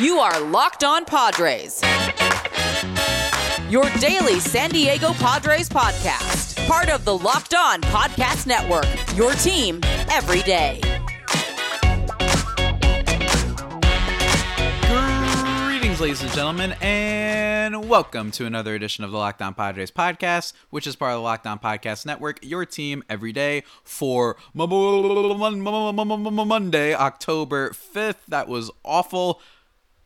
You are Locked On Padres. Your daily San Diego Padres podcast. Part of the Locked On Podcast Network. Your team every day. Greetings, ladies and gentlemen, and welcome to another edition of the Locked On Padres podcast, which is part of the Locked On Podcast Network, your team every day for Monday, October 5th. That was awful.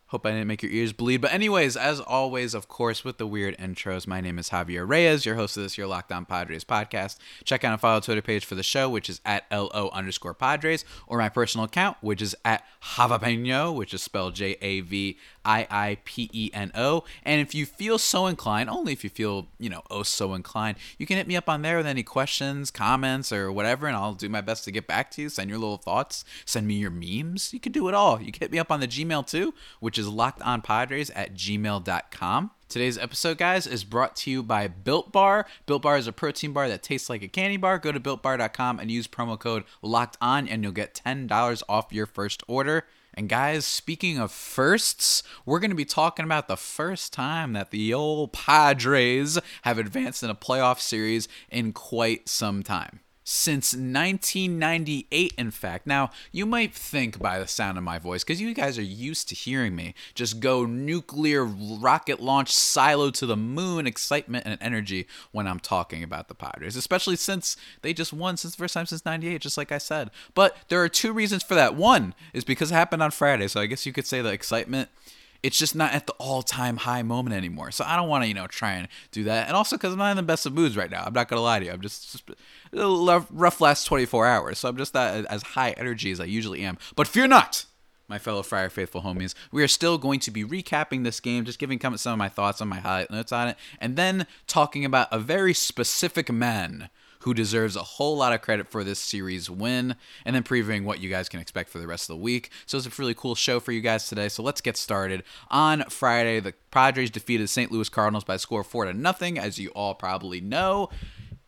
Hope I didn't make your ears bleed. But, anyways, as always, of course, with the weird intros, my name is Javier Reyes, your host of this, your Locked On Padres podcast. Check out and follow Twitter page for the show, which is at LO underscore Padres, or my personal account, which is at Javapeno, which is spelled J A V I I P E N O. And if you feel so inclined, only if you feel, you know, oh so inclined, you can hit me up on there with any questions, comments, or whatever, and I'll do my best to get back to you. Send your little thoughts, send me your memes. You can do it all. You can hit me up on the Gmail too, which is lockedonpadres at gmail.com. Today's episode, guys, is brought to you by Built Bar. Built Bar is a protein bar that tastes like a candy bar. Go to builtbar.com and use promo code locked on, and you'll get $10 off your first order. And guys, speaking of firsts, we're going to be talking about the first time that the old Padres have advanced in a playoff series in quite some time. Since 1998, in fact. Now, you might think by the sound of my voice, because you guys are used to hearing me just go nuclear rocket launch silo to the moon excitement and energy when I'm talking about the Padres, especially since they just won since the first time since 98, just like I said. But there are two reasons for that. One is because it happened on Friday, so I guess you could say the excitement it's just not at the all-time high moment anymore. So I don't want to, you know, try and do that. And also because I'm not in the best of moods right now. I'm not gonna lie to you. I'm just, just rough last 24 hours. So I'm just not as high energy as I usually am. But fear not, my fellow Friar Faithful homies. We are still going to be recapping this game, just giving some of my thoughts on my highlight notes on it, and then talking about a very specific man who deserves a whole lot of credit for this series win, and then previewing what you guys can expect for the rest of the week. So it's a really cool show for you guys today. So let's get started. On Friday, the Padres defeated the St. Louis Cardinals by a score of four to nothing, as you all probably know.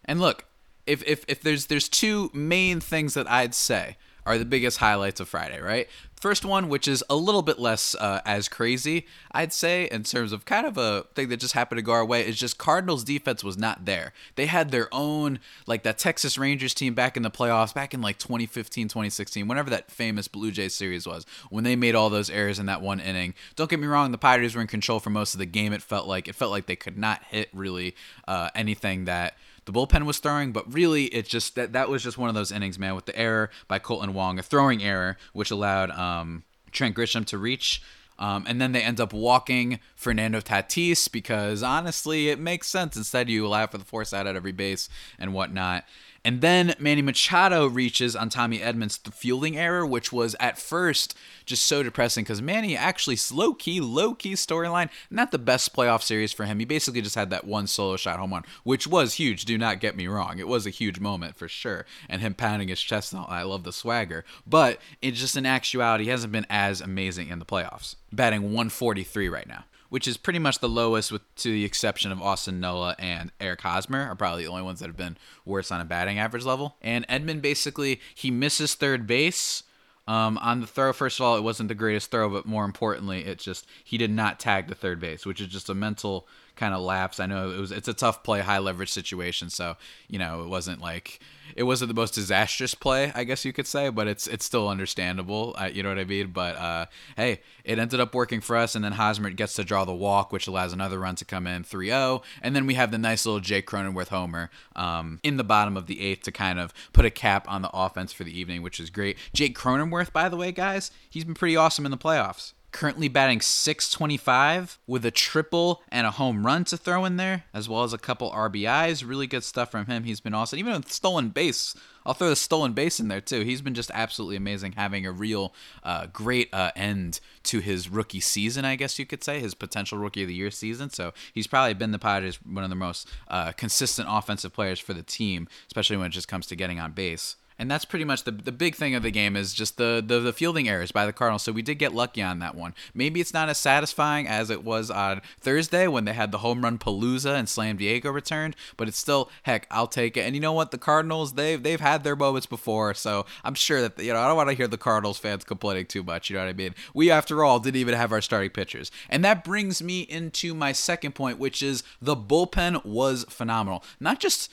And look, if if, if there's there's two main things that I'd say are the biggest highlights of Friday, right? First one, which is a little bit less uh, as crazy, I'd say, in terms of kind of a thing that just happened to go our way, is just Cardinals defense was not there. They had their own, like that Texas Rangers team back in the playoffs, back in like 2015, 2016, whenever that famous Blue Jays series was, when they made all those errors in that one inning. Don't get me wrong, the Padres were in control for most of the game. It felt like it felt like they could not hit really uh, anything that the bullpen was throwing, but really it just that that was just one of those innings, man, with the error by Kolten Wong, a throwing error, which allowed um, Trent Grisham to reach. Um, and then they end up walking Fernando Tatis because honestly, it makes sense. Instead, you allow for the force out at every base and whatnot. And then Manny Machado reaches on Tommy Edman's the fielding error, which was at first just so depressing because Manny actually low key, low key storyline, not the best playoff series for him. He basically just had that one solo shot home run, which was huge. Do not get me wrong, it was a huge moment for sure. And him pounding his chest, I love the swagger. But it's just in actuality, he hasn't been as amazing in the playoffs. Batting 143 right now which is pretty much the lowest, with to the exception of Austin Nola and Eric Hosmer, are probably the only ones that have been worse on a batting average level. And Edman basically he misses third base. Um, on the throw, first of all, it wasn't the greatest throw, but more importantly, it just he did not tag the third base, which is just a mental kind of lapse. I know it was it's a tough play, high leverage situation, so you know it wasn't like it wasn't the most disastrous play, I guess you could say, but it's it's still understandable. Uh, you know what I mean? But uh, hey, it ended up working for us, and then Hosmer gets to draw the walk, which allows another run to come in 3-0, and then we have the nice little Jake Cronenworth homer um, in the bottom of the eighth to kind of put a cap on the offense for the evening, which is great. Jake Cronenworth, by the way, guys, he's been pretty awesome in the playoffs currently batting 625 with a triple and a home run to throw in there, as well as a couple RBIs. Really good stuff from him. He's been awesome. Even with stolen base, I'll throw the stolen base in there too. He's been just absolutely amazing, having a real uh, great uh, end to his rookie season, I guess you could say, his potential rookie of the year season. So he's probably been the Padres one of the most uh, consistent offensive players for the team, especially when it just comes to getting on base. And that's pretty much the the big thing of the game is just the, the the fielding errors by the Cardinals. So we did get lucky on that one. Maybe it's not as satisfying as it was on Thursday when they had the home run palooza and Slam Diego returned, but it's still heck, I'll take it. And you know what? The Cardinals they've they've had their moments before, so I'm sure that you know I don't want to hear the Cardinals fans complaining too much. You know what I mean? We after all didn't even have our starting pitchers, and that brings me into my second point, which is the bullpen was phenomenal. Not just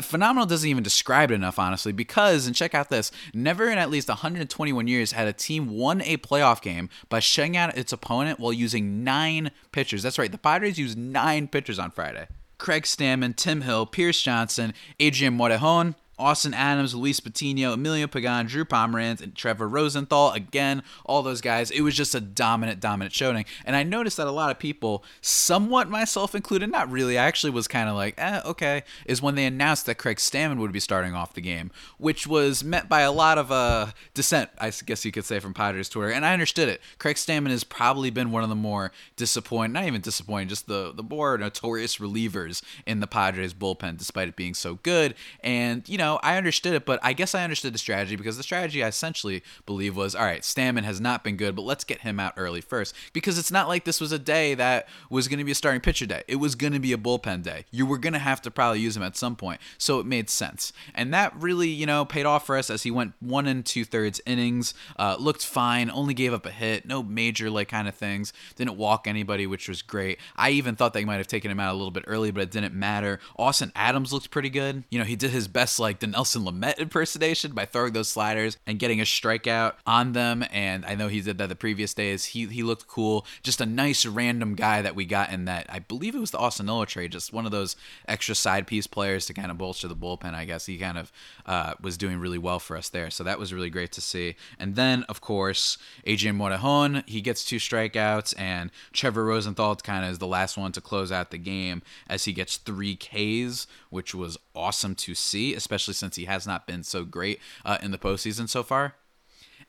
phenomenal doesn't even describe it enough honestly because and check out this never in at least 121 years had a team won a playoff game by shutting out its opponent while using nine pitchers. That's right the padres used nine pitchers on friday. Craig stammen tim hill pierce johnson adrian morejon Austin Adams, Luis Patino, Emilio Pagan, Drew Pomeranz, and Trevor Rosenthal. Again, all those guys. It was just a dominant, dominant showing. And I noticed that a lot of people, somewhat myself included, not really, I actually was kind of like, eh, okay, is when they announced that Craig Stammen would be starting off the game, which was met by a lot of uh, dissent, I guess you could say, from Padres Twitter. And I understood it. Craig Stammen has probably been one of the more disappointing, not even disappointing, just the, the more notorious relievers in the Padres bullpen, despite it being so good. And, you know, know, I understood it, but I guess I understood the strategy because the strategy I essentially believe was all right, Stammen has not been good, but let's get him out early first. Because it's not like this was a day that was going to be a starting pitcher day. It was going to be a bullpen day. You were going to have to probably use him at some point. So it made sense. And that really, you know, paid off for us as he went one and two thirds innings, uh, looked fine, only gave up a hit, no major like kind of things, didn't walk anybody, which was great. I even thought they might have taken him out a little bit early, but it didn't matter. Austin Adams looked pretty good. You know, he did his best like the Nelson Lamet impersonation by throwing those sliders and getting a strikeout on them. And I know he did that the previous days. He he looked cool. Just a nice random guy that we got in that. I believe it was the Austin Nola trade. Just one of those extra side piece players to kind of bolster the bullpen. I guess he kind of uh, was doing really well for us there. So that was really great to see. And then of course Adrian Morejon, he gets two strikeouts, and Trevor Rosenthal kind of is the last one to close out the game as he gets three Ks, which was awesome to see, especially since he has not been so great uh, in the postseason so far.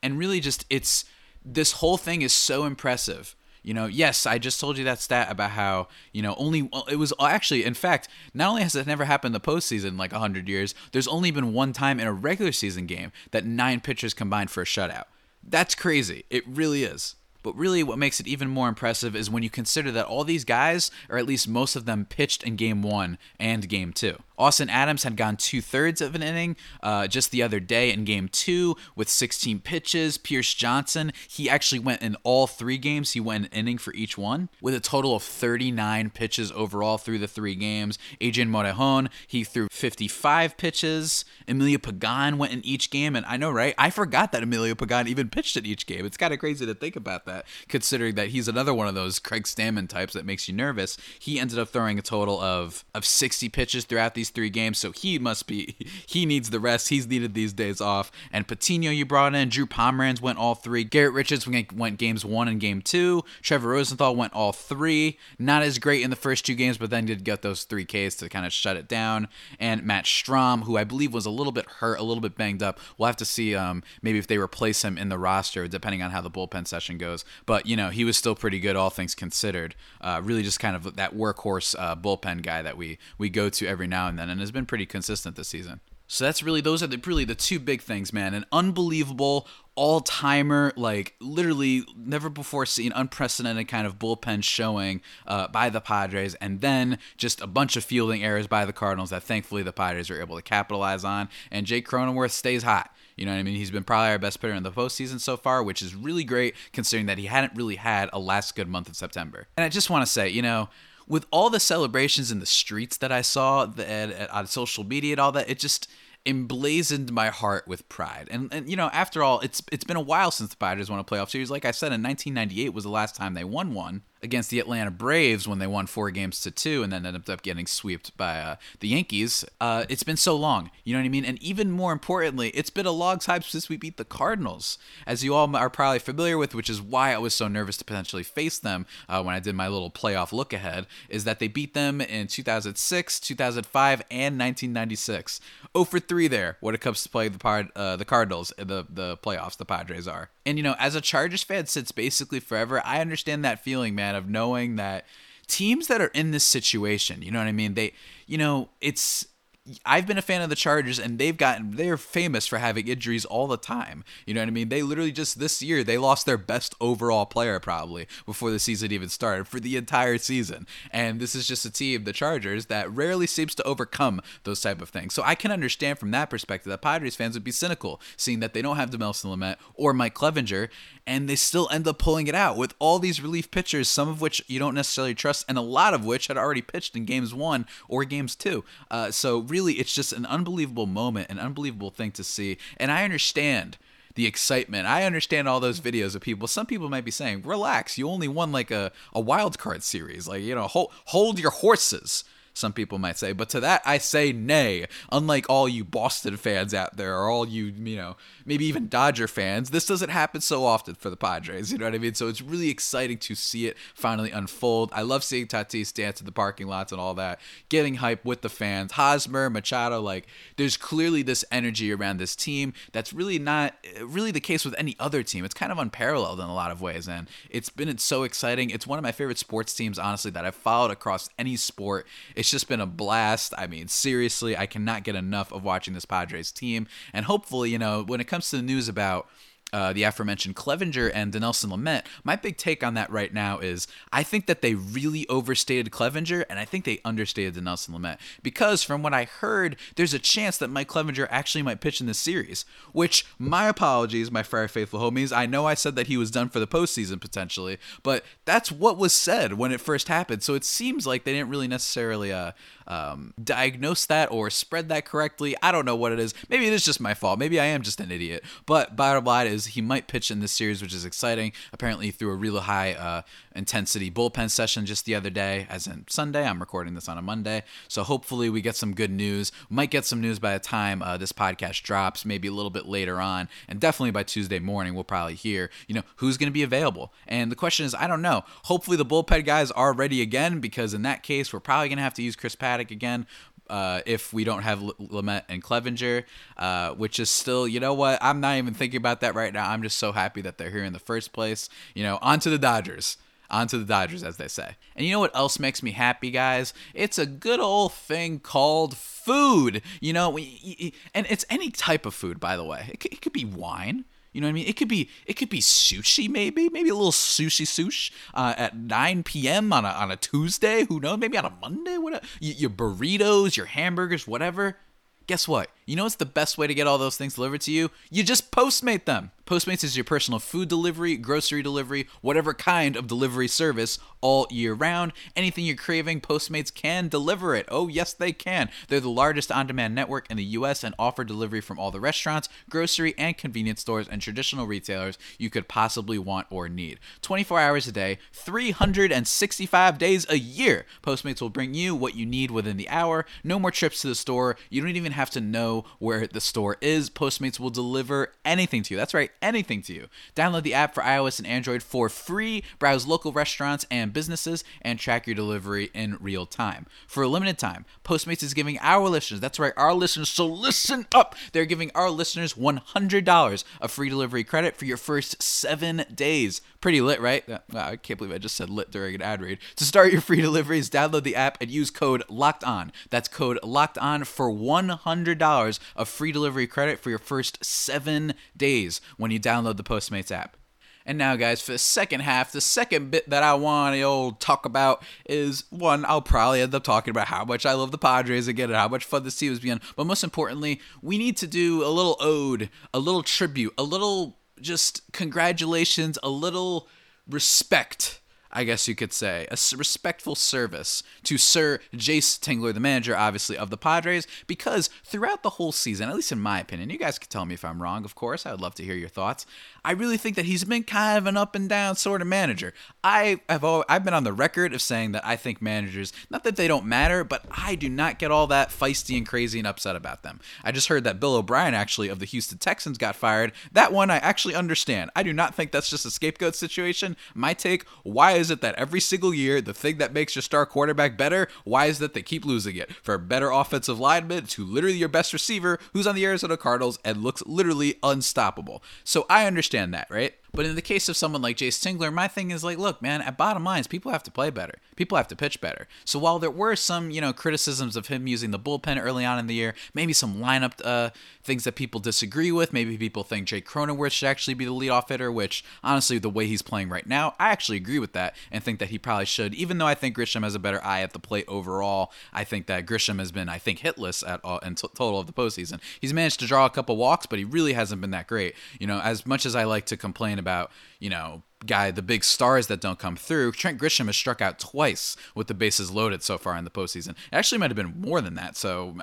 And really, just it's this whole thing is so impressive. You know, yes, I just told you that stat about how, you know, only, it was actually, in fact, not only has it never happened in the postseason like 100 years, there's only been one time in a regular season game that nine pitchers combined for a shutout. That's crazy. It really is. But really, what makes it even more impressive is when you consider that all these guys, or at least most of them, pitched in game one and game two. Austin Adams had gone two thirds of an inning uh, just the other day in game two with 16 pitches. Pierce Johnson, he actually went in all three games. He went an inning for each one with a total of 39 pitches overall through the three games. Adrian Morejon, he threw 55 pitches. Emilio Pagan went in each game. And I know, right? I forgot that Emilio Pagan even pitched in each game. It's kind of crazy to think about that, considering that he's another one of those Craig Stammen types that makes you nervous. He ended up throwing a total of, of 60 pitches throughout these these three games, so he must be he needs the rest. He's needed these days off. And Patino you brought in, Drew Pomeranz went all three. Garrett Richards went games one and game two. Trevor Rosenthal went all three. Not as great in the first two games, but then did get those three Ks to kind of shut it down. And Matt Strom, who I believe was a little bit hurt, a little bit banged up. We'll have to see um, maybe if they replace him in the roster, depending on how the bullpen session goes. But you know he was still pretty good, all things considered. Uh, really, just kind of that workhorse uh, bullpen guy that we we go to every now and then, and has been pretty consistent this season. So that's really those are the, really the two big things, man. An unbelievable all timer, like literally never before seen, unprecedented kind of bullpen showing uh, by the Padres, and then just a bunch of fielding errors by the Cardinals that thankfully the Padres are able to capitalize on. And Jake Cronenworth stays hot. You know what I mean? He's been probably our best player in the postseason so far, which is really great considering that he hadn't really had a last good month of September. And I just want to say, you know, with all the celebrations in the streets that I saw that, on social media and all that, it just emblazoned my heart with pride. And and you know, after all, it's it's been a while since the Padres won a playoff series. Like I said, in 1998 was the last time they won one against the Atlanta Braves when they won four games to two and then ended up getting swept by uh, the Yankees. Uh, it's been so long, you know what I mean? And even more importantly, it's been a long time since we beat the Cardinals, as you all are probably familiar with, which is why I was so nervous to potentially face them uh, when I did my little playoff look ahead, is that they beat them in 2006, 2005, and 1996. 0 for 3 there when it comes to play the, Pard- uh, the Cardinals in the, the playoffs, the Padres are. And, you know, as a Chargers fan since basically forever, I understand that feeling, man, of knowing that teams that are in this situation, you know what I mean? They, you know, it's I've been a fan of the Chargers, and they've gotten they're famous for having injuries all the time. You know what I mean? They literally just this year they lost their best overall player probably before the season even started for the entire season. And this is just a team, the Chargers, that rarely seems to overcome those type of things. So I can understand from that perspective that Padres fans would be cynical, seeing that they don't have Dinelson Lamet or Mike Clevinger, and they still end up pulling it out with all these relief pitchers, some of which you don't necessarily trust, and a lot of which had already pitched in games one or games two. Uh, so really, it's just an unbelievable moment, an unbelievable thing to see, and I understand the excitement. I understand all those videos of people. Some people might be saying, "Relax, you only won like a, a wild card series. Like, you know, hold hold your horses." Some people might say. But to that, I say nay. Unlike all you Boston fans out there, or all you, you know, maybe even Dodger fans, this doesn't happen so often for the Padres. You know what I mean? So it's really exciting to see it finally unfold. I love seeing Tatis dance in the parking lots and all that, getting hype with the fans. Hosmer, Machado, like, there's clearly this energy around this team that's really not really the case with any other team. It's kind of unparalleled in a lot of ways, and it's been so exciting. It's one of my favorite sports teams, honestly, that I've followed across any sport. It's it's just been a blast. I mean, seriously, I cannot get enough of watching this Padres team. And hopefully, you know, when it comes to the news about uh, the aforementioned Clevinger and Dinelson Lamet, my big take on that right now is I think that they really overstated Clevinger and I think they understated Dinelson Lamet because from what I heard, there's a chance that Mike Clevinger actually might pitch in this series. Which my apologies, my Friar Faithful homies. I know I said that he was done for the postseason potentially, but that's what was said when it first happened. So it seems like they didn't really necessarily uh, um, diagnose that or spread that correctly. I don't know what it is. Maybe it is just my fault. Maybe I am just an idiot. But bottom line is he might pitch in this series, which is exciting. Apparently through a really high uh, intensity bullpen session just the other day, as in Sunday. I'm recording this on a Monday, so hopefully we get some good news. Might get some news by the time uh, this podcast drops, maybe a little bit later on, and definitely by Tuesday morning we'll probably hear, you know, who's going to be available. And the question is, I don't know. Hopefully the bullpen guys are ready again because in that case we're probably going to have to use Chris Again. Uh, if we don't have Lamet and Clevinger, uh, which is still, you know what? I'm not even thinking about that right now. I'm just so happy that they're here in the first place. You know, on to the Dodgers. Onto the Dodgers, as they say. And you know what else makes me happy, guys? It's a good old thing called food. You know, and it's any type of food, by the way. It could, it could be wine. You know what I mean? It could be it could be sushi, maybe maybe a little sushi sush uh, at 9 p.m. on a on a Tuesday. Who knows? Maybe on a Monday. What? Your burritos, your hamburgers, whatever. Guess what? You know what's the best way to get all those things delivered to you? You just Postmate them. Postmates is your personal food delivery, grocery delivery, whatever kind of delivery service all year round. Anything you're craving, Postmates can deliver it. Oh, yes, they can. They're the largest on demand network in the US and offer delivery from all the restaurants, grocery, and convenience stores and traditional retailers you could possibly want or need. 24 hours a day, 365 days a year. Postmates will bring you what you need within the hour. No more trips to the store. You don't even have to know where the store is. Postmates will deliver anything to you. That's right anything to you. Download the app for iOS and Android for free, browse local restaurants and businesses, and track your delivery in real time. For a limited time, Postmates is giving our listeners, that's right, our listeners, so listen up, they're giving our listeners $100 of free delivery credit for your first seven days. Pretty lit, right? I can't believe I just said lit during an ad read. To start your free deliveries, download the app and use code LOCKED ON. That's code LOCKED ON for $100 of free delivery credit for your first seven days when you download the Postmates app. And now, guys, for the second half, the second bit that I want to talk about is one, I'll probably end up talking about how much I love the Padres again and how much fun this team has been. But most importantly, we need to do a little ode, a little tribute, a little just congratulations, a little respect. I guess you could say, a respectful service to Sir Jayce Tingler, the manager, obviously, of the Padres, because throughout the whole season, at least in my opinion, you guys could tell me if I'm wrong, of course, I would love to hear your thoughts. I really think that he's been kind of an up and down sort of manager. I have always, I've been on the record of saying that I think managers, not that they don't matter, but I do not get all that feisty and crazy and upset about them. I just heard that Bill O'Brien actually of the Houston Texans got fired. That one I actually understand. I do not think that's just a scapegoat situation. My take, why is it that every single year the thing that makes your star quarterback better, why is that they keep losing it? For a better offensive lineman to literally your best receiver who's on the Arizona Cardinals and looks literally unstoppable. So I understand understand that, right? But in the case of someone like Jayce Tingler, my thing is like, look, man, at bottom lines, people have to play better. People have to pitch better. So while there were some, you know, criticisms of him using the bullpen early on in the year, maybe some lineup uh, things that people disagree with, maybe people think Jake Cronenworth should actually be the leadoff hitter, which honestly, the way he's playing right now, I actually agree with that and think that he probably should. Even though I think Grisham has a better eye at the plate overall, I think that Grisham has been, I think, hitless at all in t- total of the postseason. He's managed to draw a couple walks, but he really hasn't been that great. You know, as much as I like to complain about, you know, guy, the big stars that don't come through. Trent Grisham has struck out twice with the bases loaded so far in the postseason. It actually might have been more than that. So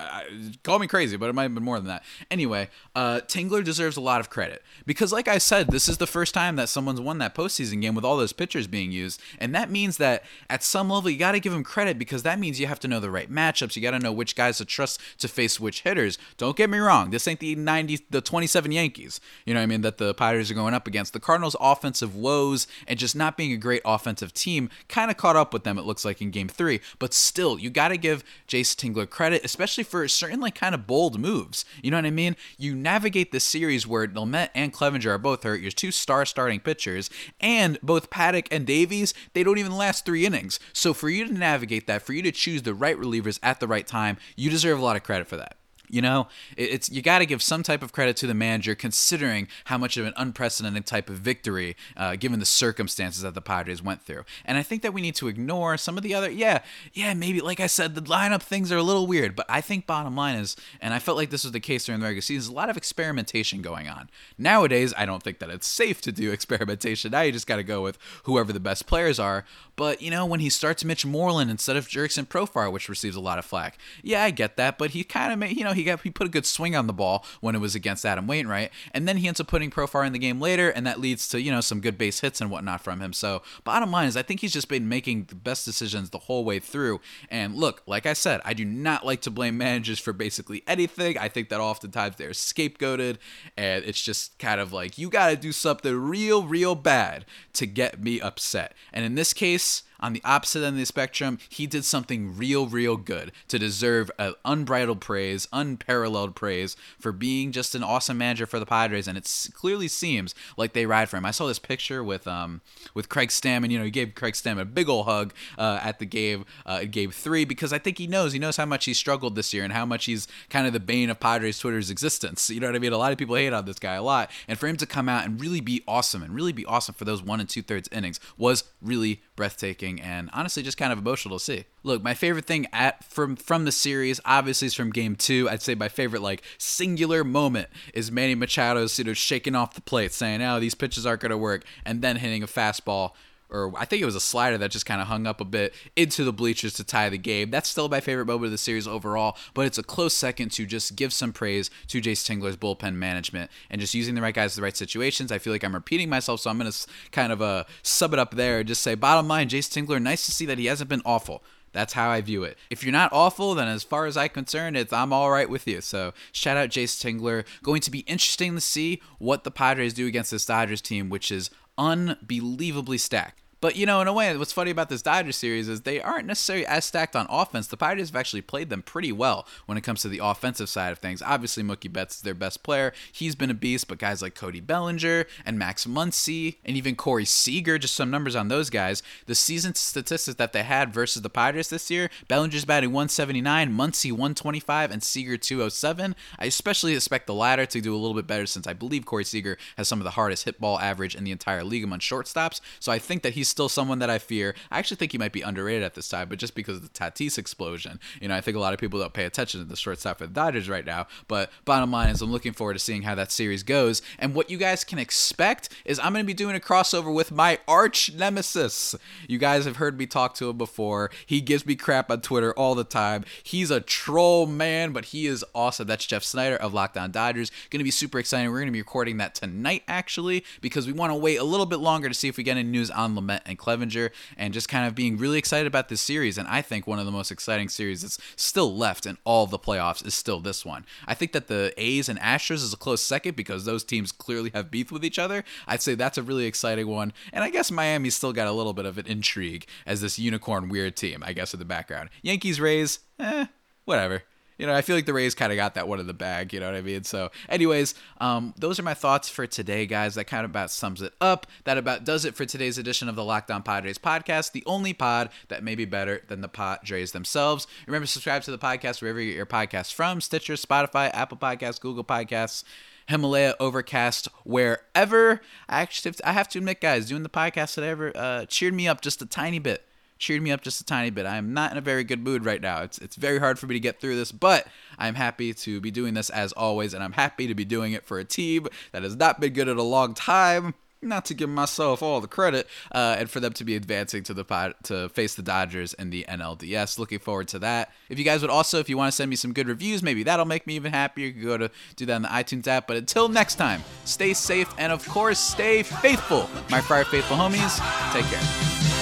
call me crazy, but it might have been more than that. Anyway, uh, Tingler deserves a lot of credit because, like I said, this is the first time that someone's won that postseason game with all those pitchers being used, and that means that at some level you got to give him credit because that means you have to know the right matchups. You got to know which guys to trust to face which hitters. Don't get me wrong, this ain't the 90, the 27 Yankees. You know what I mean? That the Padres are going up against. The Cardinals' offensive woes and just not being a great offensive team kind of caught up with them, it looks like, in game three. But still, you got to give Jayce Tingler credit, especially for certain, like, kind of bold moves. You know what I mean? You navigate this series where Lamet and Clevinger are both hurt, your two star starting pitchers, and both Paddock and Davies, they don't even last three innings. So for you to navigate that, for you to choose the right relievers at the right time, you deserve a lot of credit for that. You know, it's you got to give some type of credit to the manager, considering how much of an unprecedented type of victory, uh, given the circumstances that the Padres went through. And I think that we need to ignore some of the other, yeah, yeah, maybe like I said, the lineup things are a little weird. But I think bottom line is, and I felt like this was the case during the regular season, a lot of experimentation going on. Nowadays, I don't think that it's safe to do experimentation. Now you just got to go with whoever the best players are. But you know, when he starts Mitch Moreland instead of Jurickson Profar, which receives a lot of flack, yeah, I get that. But he kind of made, you know, he got he put a good swing on the ball when it was against Adam Wainwright, and then he ends up putting Profar in the game later, and that leads to you know some good base hits and whatnot from him. So bottom line is, I think he's just been making the best decisions the whole way through. And look, like I said, I do not like to blame managers for basically anything. I think that oftentimes they're scapegoated, and it's just kind of like you got to do something real, real bad to get me upset. And in this case, on the opposite end of the spectrum, he did something real, real good to deserve unbridled praise, unparalleled praise for being just an awesome manager for the Padres. And it clearly seems like they ride for him. I saw this picture with um with Craig Stammen. You know, he gave Craig Stammen a big old hug uh, at the game uh, game three because I think he knows he knows how much he struggled this year and how much he's kind of the bane of Padres Twitter's existence. You know what I mean? A lot of people hate on this guy a lot, and for him to come out and really be awesome and really be awesome for those one and two thirds innings was really breathtaking and honestly just kind of emotional to see. Look, my favorite thing at from from the series obviously is from game 2. I'd say my favorite like singular moment is Manny Machado's you know shaking off the plate saying, "Oh, these pitches aren't going to work," and then hitting a fastball or I think it was a slider that just kind of hung up a bit into the bleachers to tie the game. That's still my favorite moment of the series overall, but it's a close second to just give some praise to Jayce Tingler's bullpen management and just using the right guys in the right situations. I feel like I'm repeating myself, so I'm going to kind of uh, sub it up there. And just say, bottom line, Jayce Tingler, nice to see that he hasn't been awful. That's how I view it. If you're not awful, then as far as I'm concerned, it's I'm all right with you. So shout out Jayce Tingler. Going to be interesting to see what the Padres do against this Dodgers team, which is unbelievably stacked. But you know, in a way, what's funny about this Dodgers series is they aren't necessarily as stacked on offense. The Padres have actually played them pretty well when it comes to the offensive side of things. Obviously, Mookie Betts is their best player. He's been a beast, but guys like Cody Bellinger and Max Muncy and even Corey Seager, just some numbers on those guys. The season statistics that they had versus the Padres this year, Bellinger's batting 179, Muncy 125, and Seager 207. I especially expect the latter to do a little bit better since I believe Corey Seager has some of the hardest hit ball average in the entire league among shortstops. So I think that he's still someone that I fear. I actually think he might be underrated at this time, but just because of the Tatis explosion, you know, I think a lot of people don't pay attention to the shortstop for the Dodgers right now. But bottom line is, I'm looking forward to seeing how that series goes. And what you guys can expect is I'm going to be doing a crossover with my arch nemesis. You guys have heard me talk to him before. He gives me crap on Twitter all the time. He's a troll man, but he is awesome. That's Jeff Snyder of Locked On Dodgers. Going to be super exciting. We're going to be recording that tonight, actually, because we want to wait a little bit longer to see if we get any news on Lamet and Clevinger and just kind of being really excited about this series. And I think one of the most exciting series that's still left in all the playoffs is still this one. I think that the A's and Astros is a close second because those teams clearly have beef with each other. I'd say that's a really exciting one. And I guess Miami's still got a little bit of an intrigue as this unicorn weird team, I guess, in the background. Yankees, Rays, eh, whatever you know, I feel like the Rays kind of got that one in the bag. You know what I mean? So, anyways, um, those are my thoughts for today, guys. That kind of about sums it up. That about does it for today's edition of the Locked On Padres podcast, the only pod that may be better than the Padres themselves. Remember, subscribe to the podcast wherever you get your podcasts from: Stitcher, Spotify, Apple Podcasts, Google Podcasts. Himalaya, Overcast, wherever. I actually, have to, I have to admit, guys, doing the podcast today ever uh, cheered me up just a tiny bit cheered me up just a tiny bit. I am not in a very good mood right now. It's it's very hard for me to get through this, but I'm happy to be doing this as always, and I'm happy to be doing it for a team that has not been good in a long time. Not to give myself all the credit, uh, and for them to be advancing to the pod, to face the Dodgers in the NLDS. Looking forward to that. If you guys would also, if you want to send me some good reviews, maybe that'll make me even happier. You can go to do that on the iTunes app. But until next time, stay safe and of course stay faithful, my Friar Faithful homies. Take care.